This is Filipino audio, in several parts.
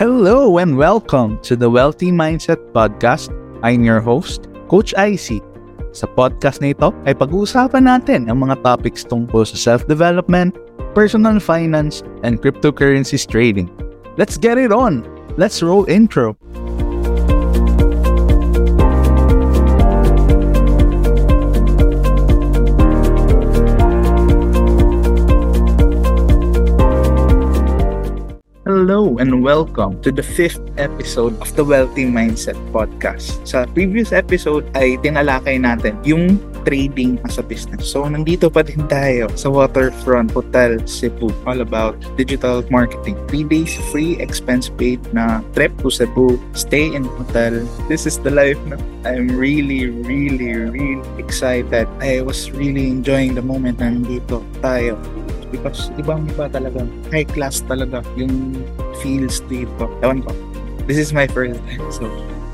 Hello and welcome to the Wealthy Mindset Podcast. I'm your host, Coach IC. Sa podcast na ito ay pag-uusapan natin ang mga topics tungkol sa self-development, personal finance, and cryptocurrencies trading. Let's get it on! Let's roll intro! And welcome to the fifth episode of the Wealthy Mindset Podcast. Sa previous episode ay tinalakay natin yung trading as a business. So, nandito pa din tayo sa Waterfront Hotel Cebu. All about digital marketing. Three days free, expense paid na trip to Cebu. Stay in hotel. This is the life na I'm really, really, really excited. I was really enjoying the moment na nandito tayo because ibang iba talaga high class talaga yung feels dito ewan ko this is my first time so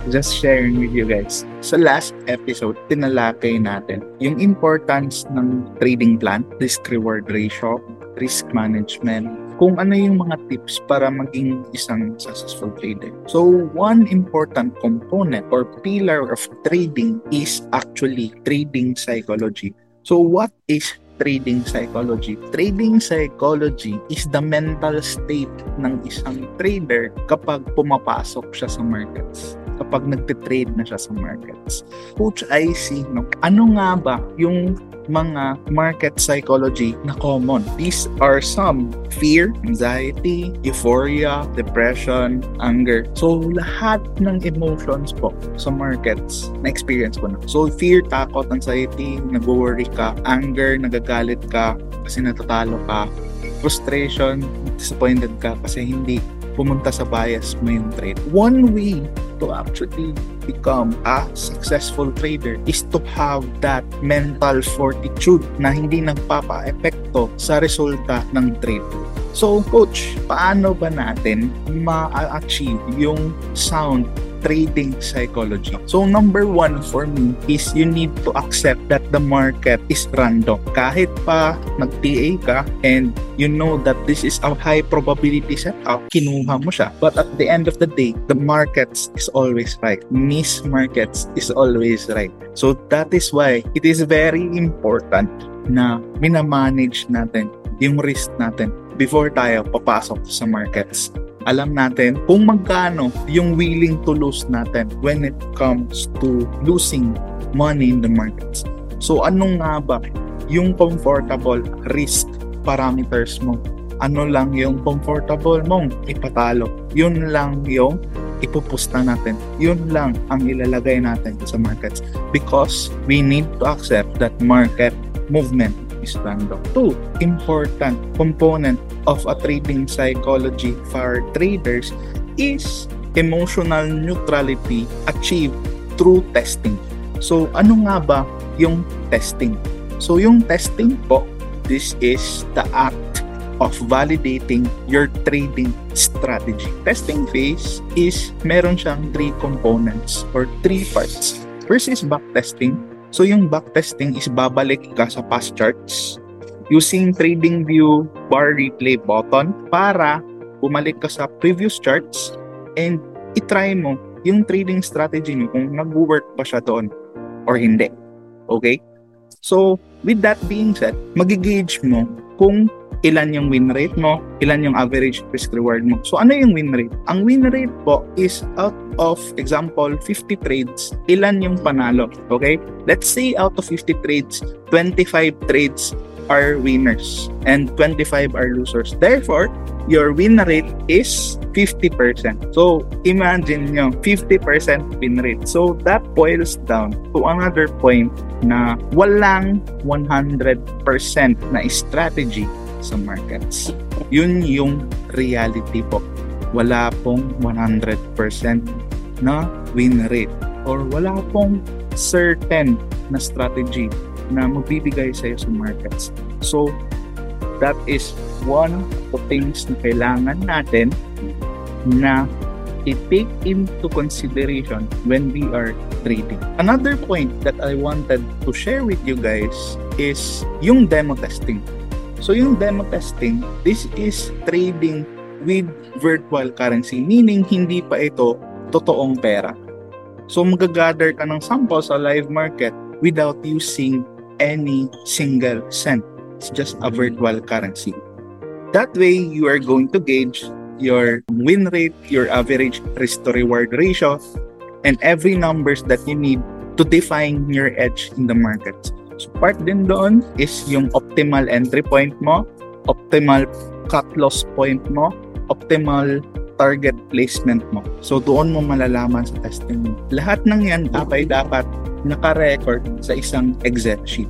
just sharing with you guys sa last episode tinalakay natin yung importance ng trading plan risk reward ratio risk management kung ano yung mga tips para maging isang successful trader. So, one important component or pillar of trading is actually trading psychology. So, what is trading psychology. Trading psychology is the mental state ng isang trader kapag pumapasok siya sa markets kapag nagte-trade na siya sa markets. Coach IC, no, ano nga ba yung mga market psychology na common. These are some fear, anxiety, euphoria, depression, anger. So, lahat ng emotions po sa markets na experience ko na. So, fear, takot, anxiety, nag-worry ka, anger, nagagalit ka kasi natatalo ka, frustration, disappointed ka kasi hindi pumunta sa bias mo yung trade. One way to actually become a successful trader is to have that mental fortitude na hindi nagpapa-epekto sa resulta ng trade. So, coach, paano ba natin ma-achieve yung sound trading psychology. So number one for me is you need to accept that the market is random. Kahit pa nag-TA ka and you know that this is a high probability setup, kinuha mo siya. But at the end of the day, the markets is always right. Miss markets is always right. So that is why it is very important na minamanage natin yung risk natin before tayo papasok sa markets alam natin kung magkano yung willing to lose natin when it comes to losing money in the markets. So anong nga ba yung comfortable risk parameters mo? Ano lang yung comfortable mong ipatalo? Yun lang yung ipupusta natin. Yun lang ang ilalagay natin sa markets because we need to accept that market movement is random. Two important component of a trading psychology for traders is emotional neutrality achieved through testing. So, ano nga ba yung testing? So, yung testing po, this is the act of validating your trading strategy. Testing phase is meron siyang three components or three parts. First is backtesting. So, yung backtesting is babalik ka sa past charts using TradingView bar replay button para bumalik ka sa previous charts and itry mo yung trading strategy mo kung nag-work pa siya doon or hindi. Okay? So, with that being said, magigage mo kung ilan yung win rate mo, ilan yung average risk reward mo. So, ano yung win rate? Ang win rate po is out of example, 50 trades, ilan yung panalo? Okay? Let's say out of 50 trades, 25 trades are winners and 25 are losers. Therefore, your win rate is 50%. So, imagine nyo, 50% win rate. So, that boils down to another point na walang 100% na strategy sa markets. Yun yung reality po. Wala pong 100% na win rate or wala pong certain na strategy na magbibigay sa iyo sa markets. So, that is one of the things na kailangan natin na i-take into consideration when we are trading. Another point that I wanted to share with you guys is yung demo testing. So yung demo testing, this is trading with virtual currency, meaning hindi pa ito totoong pera. So magagather ka ng sample sa live market without using any single cent. It's just a virtual currency. That way, you are going to gauge your win rate, your average risk to reward ratio, and every numbers that you need to define your edge in the market. So part din doon is yung optimal entry point mo, optimal cut loss point mo, optimal target placement mo. So doon mo malalaman sa testing mo. Lahat ng yan dapat dapat naka-record sa isang Excel sheet.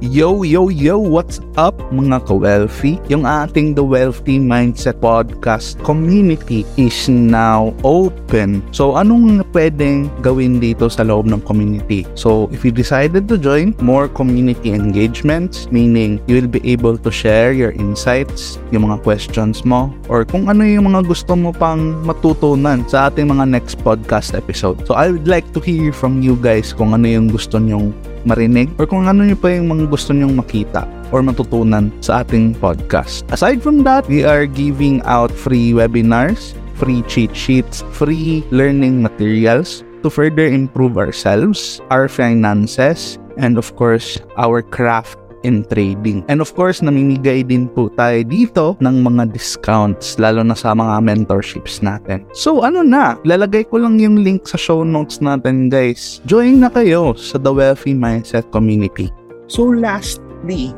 Yo, yo, yo, what's up mga ka-wealthy? Yung ating The Wealthy Mindset Podcast community is now open. So, anong pwedeng gawin dito sa loob ng community? So, if you decided to join, more community engagements, meaning you will be able to share your insights, yung mga questions mo, or kung ano yung mga gusto mo pang matutunan sa ating mga next podcast episode. So, I would like to hear from you guys kung ano yung gusto nyong marinig or kung ano nyo pa yung mga gusto nyong makita or matutunan sa ating podcast. Aside from that, we are giving out free webinars, free cheat sheets, free learning materials to further improve ourselves, our finances, and of course, our craft in trading. And of course, namimigay din po tayo dito ng mga discounts, lalo na sa mga mentorships natin. So ano na, lalagay ko lang yung link sa show notes natin guys. Join na kayo sa The Wealthy Mindset Community. So lastly,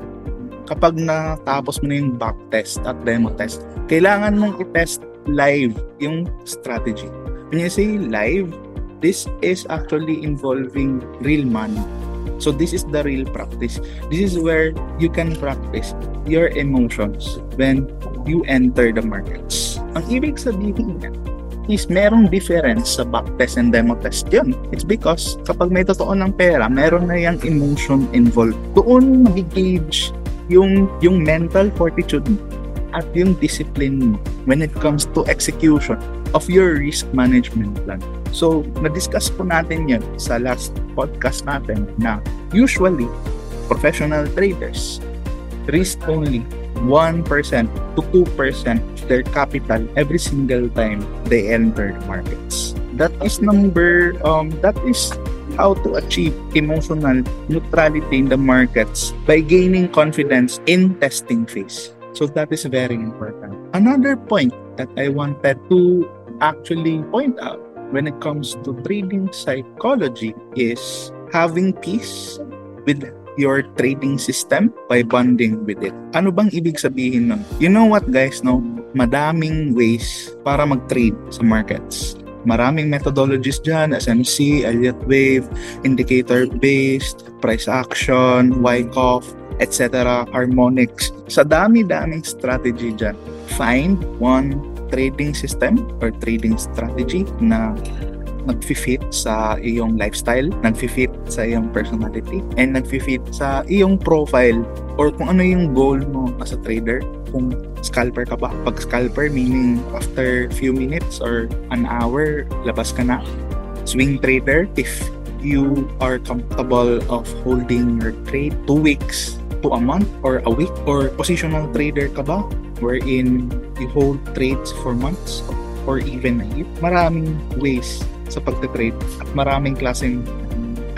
kapag natapos mo na yung back test at demo test, kailangan mong i-test live yung strategy. When you say live, this is actually involving real money. So this is the real practice. This is where you can practice your emotions when you enter the markets. Ang ibig sabihin niya is merong difference sa backtest and demo test yun. It's because kapag may totoo ng pera, meron na yung emotion involved. Doon mag-gauge yung, yung mental fortitude at yung discipline mo when it comes to execution of your risk management plan. So, na-discuss po natin yan sa last podcast natin na usually, professional traders risk only 1% to 2% of their capital every single time they enter the markets. That is number, um, that is how to achieve emotional neutrality in the markets by gaining confidence in testing phase. So that is very important. Another point that I wanted to actually point out when it comes to trading psychology is having peace with your trading system by bonding with it. Ano bang ibig sabihin nun? You know what guys, no? Madaming ways para mag-trade sa markets. Maraming methodologies dyan, SMC, Elliott Wave, indicator-based, price action, Wyckoff, etc., harmonics. Sa dami-daming strategy dyan, find one trading system or trading strategy na nag-fit sa iyong lifestyle, nag-fit sa iyong personality, and nag-fit sa iyong profile or kung ano yung goal mo as a trader. Kung scalper ka ba? Pag scalper, meaning after few minutes or an hour, labas ka na. Swing trader, if you are comfortable of holding your trade two weeks to a month or a week or positional trader ka ba wherein you hold trades for months or even a year. Maraming ways sa pagte-trade at maraming klaseng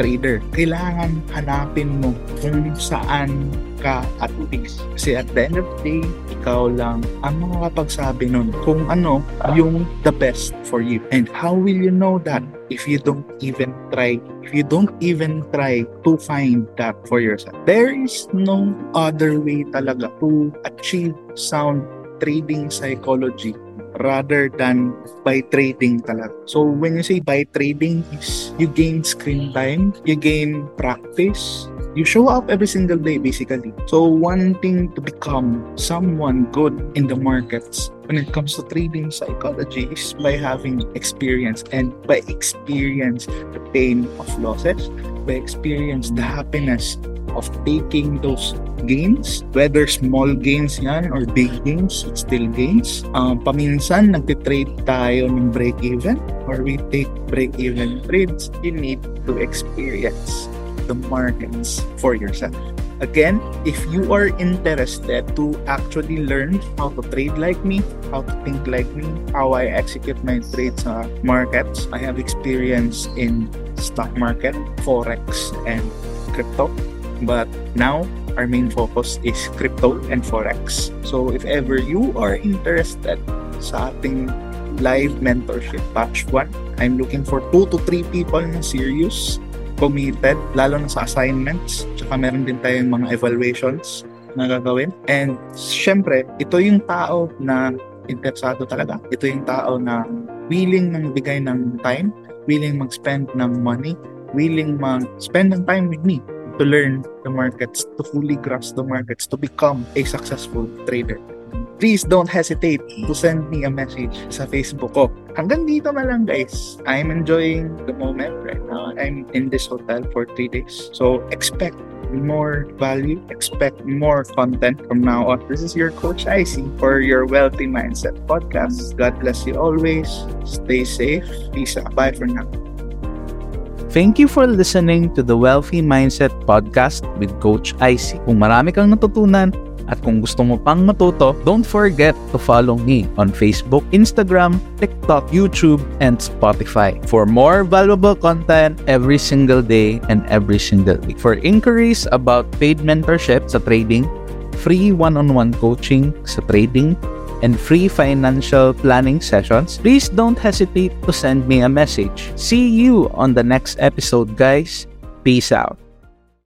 trader. Kailangan hanapin mo kung saan ka at fix. Kasi at the end of the day, ikaw lang ang makakapagsabi nun kung ano yung the best for you. And how will you know that if you don't even try, if you don't even try to find that for yourself? There is no other way talaga to achieve sound trading psychology rather than by trading talaga. So when you say by trading is you gain screen time, you gain practice, you show up every single day basically. So wanting to become someone good in the markets when it comes to trading psychology is by having experience and by experience the pain of losses, by experience the happiness of taking those gains, whether small gains yan or big gains, it's still gains. Um, paminsan, nagtitrade tayo ng break-even or we take break-even trades. You need to experience the markets for yourself. Again, if you are interested to actually learn how to trade like me, how to think like me, how I execute my trades sa markets, I have experience in stock market, forex, and crypto. But now, our main focus is crypto and forex. So if ever you are interested sa ating live mentorship batch 1, I'm looking for 2 to 3 people na serious committed, lalo na sa assignments. Tsaka meron din tayong mga evaluations na gagawin. And syempre, ito yung tao na interesado talaga. Ito yung tao na willing nang bigay ng time, willing mag-spend ng money, willing mag-spend ng time with me to learn the markets, to fully grasp the markets, to become a successful trader please don't hesitate to send me a message sa Facebook ko. Hanggang dito na lang guys. I'm enjoying the moment right now. I'm in this hotel for three days. So expect more value, expect more content from now on. This is your Coach Icy for your Wealthy Mindset podcast. God bless you always. Stay safe. Peace out. Bye for now. Thank you for listening to the Wealthy Mindset Podcast with Coach Icy. Kung marami kang natutunan, at kung gusto mo pang matuto, don't forget to follow me on Facebook, Instagram, TikTok, YouTube, and Spotify for more valuable content every single day and every single week. For inquiries about paid mentorship sa trading, free one-on-one coaching sa trading, and free financial planning sessions, please don't hesitate to send me a message. See you on the next episode, guys. Peace out.